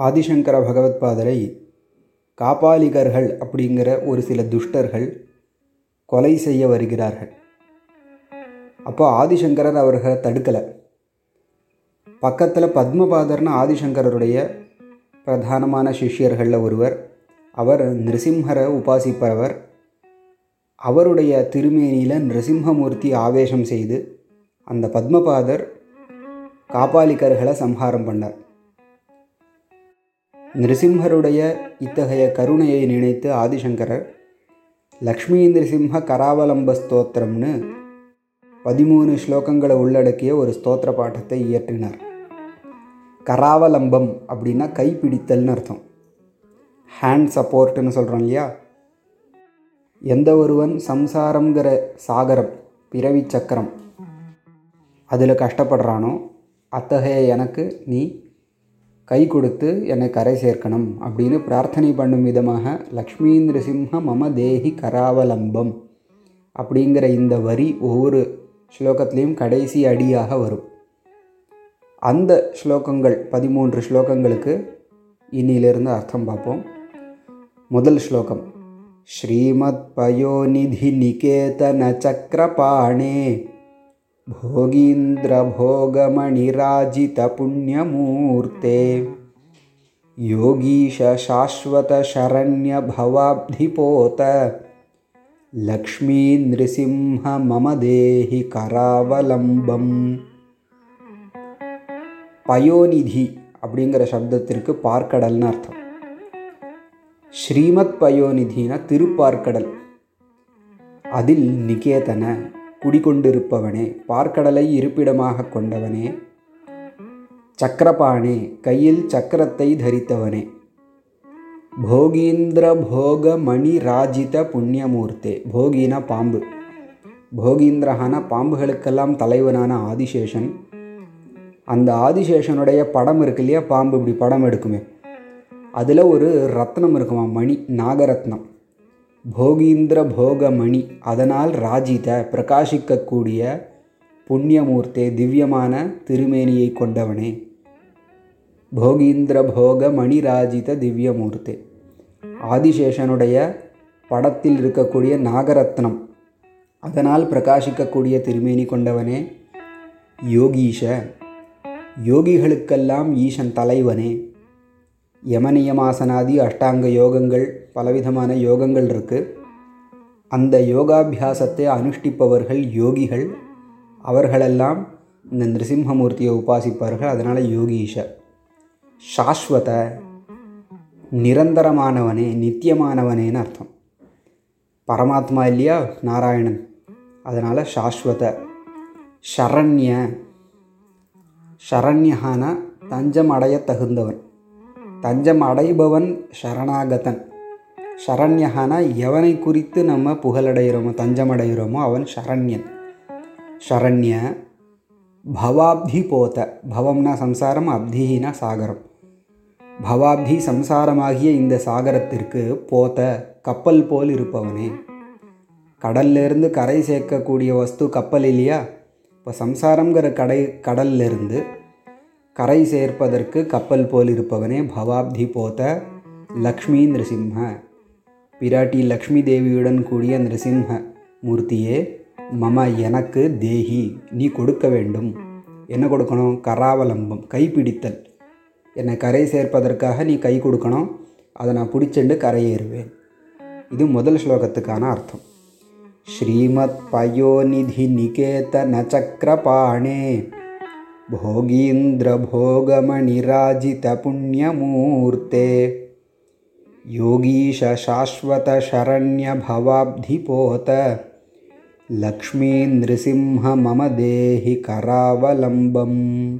ஆதிசங்கர பகவத்பாதரை காபாலிகர்கள் அப்படிங்கிற ஒரு சில துஷ்டர்கள் கொலை செய்ய வருகிறார்கள். அப்போ ஆதிசங்கரர் அவர்களை தடுக்கலை. பக்கத்தில் பத்மபாதர்னு ஆதிசங்கரருடைய பிரதானமான சிஷ்யர்களில் ஒருவர் அவர் நிருசிம்ஹரை உபாசிப்பவர். அவருடைய திருமேனியில் நிருசிம்மூர்த்தி ஆவேசம் செய்து அந்த பத்மபாதர் காபாலிகர்களை சம்ஹாரம் பண்ணார். நிருசிம்ஹருடைய இத்தகைய கருணையை நினைத்து ஆதிசங்கரர் லக்ஷ்மி நிருசிம்ம கராவலம்ப ஸ்தோத்திரம்னு பதிமூணு ஸ்லோகங்களை உள்ளடக்கிய ஒரு ஸ்தோத்திர பாட்டத்தை இயற்றினார். கராவலம்பம் அப்படின்னா கைப்பிடித்தல்னு அர்த்தம். ஹேண்ட் சப்போர்ட்டுன்னு சொல்கிறோம் இல்லையா? எந்த ஒருவன் சம்சாரங்கிற சாகரம் பிறவி சக்கரம் அதில் கஷ்டப்படுறானோ அத்தகைய எனக்கு நீ கை கொடுத்து என்னை கரை சேர்க்கணும் அப்படின்னு பிரார்த்தனை பண்ணும் விதமாக லக்ஷ்மீ நிருசிம்ம மம தேஹி கராவலம்பம் அப்படிங்கிற இந்த வரி ஒவ்வொரு ஸ்லோகத்திலையும் கடைசி அடியாக வரும். அந்த ஸ்லோகங்கள் பதிமூன்று ஸ்லோகங்களுக்கு இன்னிலிருந்து அர்த்தம் பார்ப்போம். முதல் ஸ்லோகம் ஸ்ரீமத் பயோநிதி நிகேதன சக்கரபாணே भोगीन्द्रभोगमणिराजितपुण्यमूर्ते योगीशशाश्वतशरण्यभवाब्धिपोत லக்ஷ்மி நிருசிம்ம மம தேஹி கராவலம்பம் பயோநிதி அப்படிங்கிற சப்தத்திற்கு பார்க்கடல்னு அர்த்தம் ஸ்ரீமத் பயோநிதினா திருப்பார்க்கடல் அதில் நிகேதன குடிகொண்டிருப்பவனே பார்க்கடலை இருப்பிடமாக கொண்டவனே. சக்கரபாணே கையில் சக்கரத்தை தரித்தவனே. போகீந்திர போக மணி ராஜித புண்ணியமூர்த்தே போகினா பாம்பு. போகீந்திரஹான பாம்புகளுக்கெல்லாம் தலைவனான ஆதிசேஷன். அந்த ஆதிசேஷனுடைய படம் இருக்கு இல்லையா? பாம்பு இப்படி படம் எடுக்குமே. அதில் ஒரு ரத்னம் இருக்குமா? மணி நாகரத்னம். போகீந்திர போகமணி அதனால் ராஜித பிரகாசிக்கக்கூடிய புண்ணியமூர்த்தே திவ்யமான திருமேனியை கொண்டவனே. போகீந்திர போக மணிராஜித திவ்யமூர்த்தே. ஆதிசேஷனுடைய படத்தில் இருக்கக்கூடிய நாகரத்னம் அதனால் பிரகாசிக்கக்கூடிய திருமேனி கொண்டவனே. யோகீஷ யோகிகளுக்கெல்லாம் ஈசன் தலைவனே. யமனியமாசனாதி அஷ்டாங்க யோகங்கள் பலவிதமான யோகங்கள் இருக்குது அந்த யோகாபியாசத்தை அனுஷ்டிப்பவர்கள் யோகிகள். அவர்களெல்லாம் இந்த நிருசிம்மூர்த்தியை உபாசிப்பார்கள். அதனால் யோகீஷ. சாஸ்வத நிரந்தரமானவனே நித்தியமானவனேன்னு அர்த்தம். பரமாத்மா இல்லையா? நாராயணன். அதனால் சாஸ்வத. ஷரண்ய ஷரண்யகான தஞ்சம் அடைய தகுந்தவன் தஞ்சம் அடைபவன் சரணாகதன். சரண்யகானா எவனை குறித்து நம்ம புகழடைகிறோமோ தஞ்சம் அடைகிறோமோ அவன் சரண்யன். சரண்ய பவாப்தி போத பவம்னா சம்சாரம் அப்தினா சாகரம். பவாப்தி சம்சாரமாகிய இந்த சாகரத்திற்கு போத்த கப்பல் போல் இருப்பவனே. கடல்லிருந்து கரை சேர்க்கக்கூடிய வஸ்து கப்பல் இல்லையா? இப்போ சம்சாரங்கிற கடை கடல்லிருந்து கரை சேர்ப்பதற்கு கப்பல் போல் இருப்பவனே பவாப்தி போத்த லக்ஷ்மி நிருசிம்ம. பிராட்டி லக்ஷ்மி தேவியுடன் கூடிய நிருசிம்ம மூர்த்தியே மம எனக்கு தேஹி நீ கொடுக்க வேண்டும். என்ன கொடுக்கணும்? கராவலம்பம் கைப்பிடித்தல். என்னை கரை சேர்ப்பதற்காக நீ கை கொடுக்கணும் அதை நான் பிடிச்செண்டு கரையேறுவேன். இது முதல் ஸ்லோகத்துக்கான அர்த்தம். ஸ்ரீமத் பயோநிதி நிகேதன சக்கரபாணே. भोगीन्द्रभोगमणिराजितपुण्यमूर्ते। योगीशशाश्वतशरण्यभवाब्धिपोत। लक्ष्मीनृसिंह मम देहि करावलम्बम्।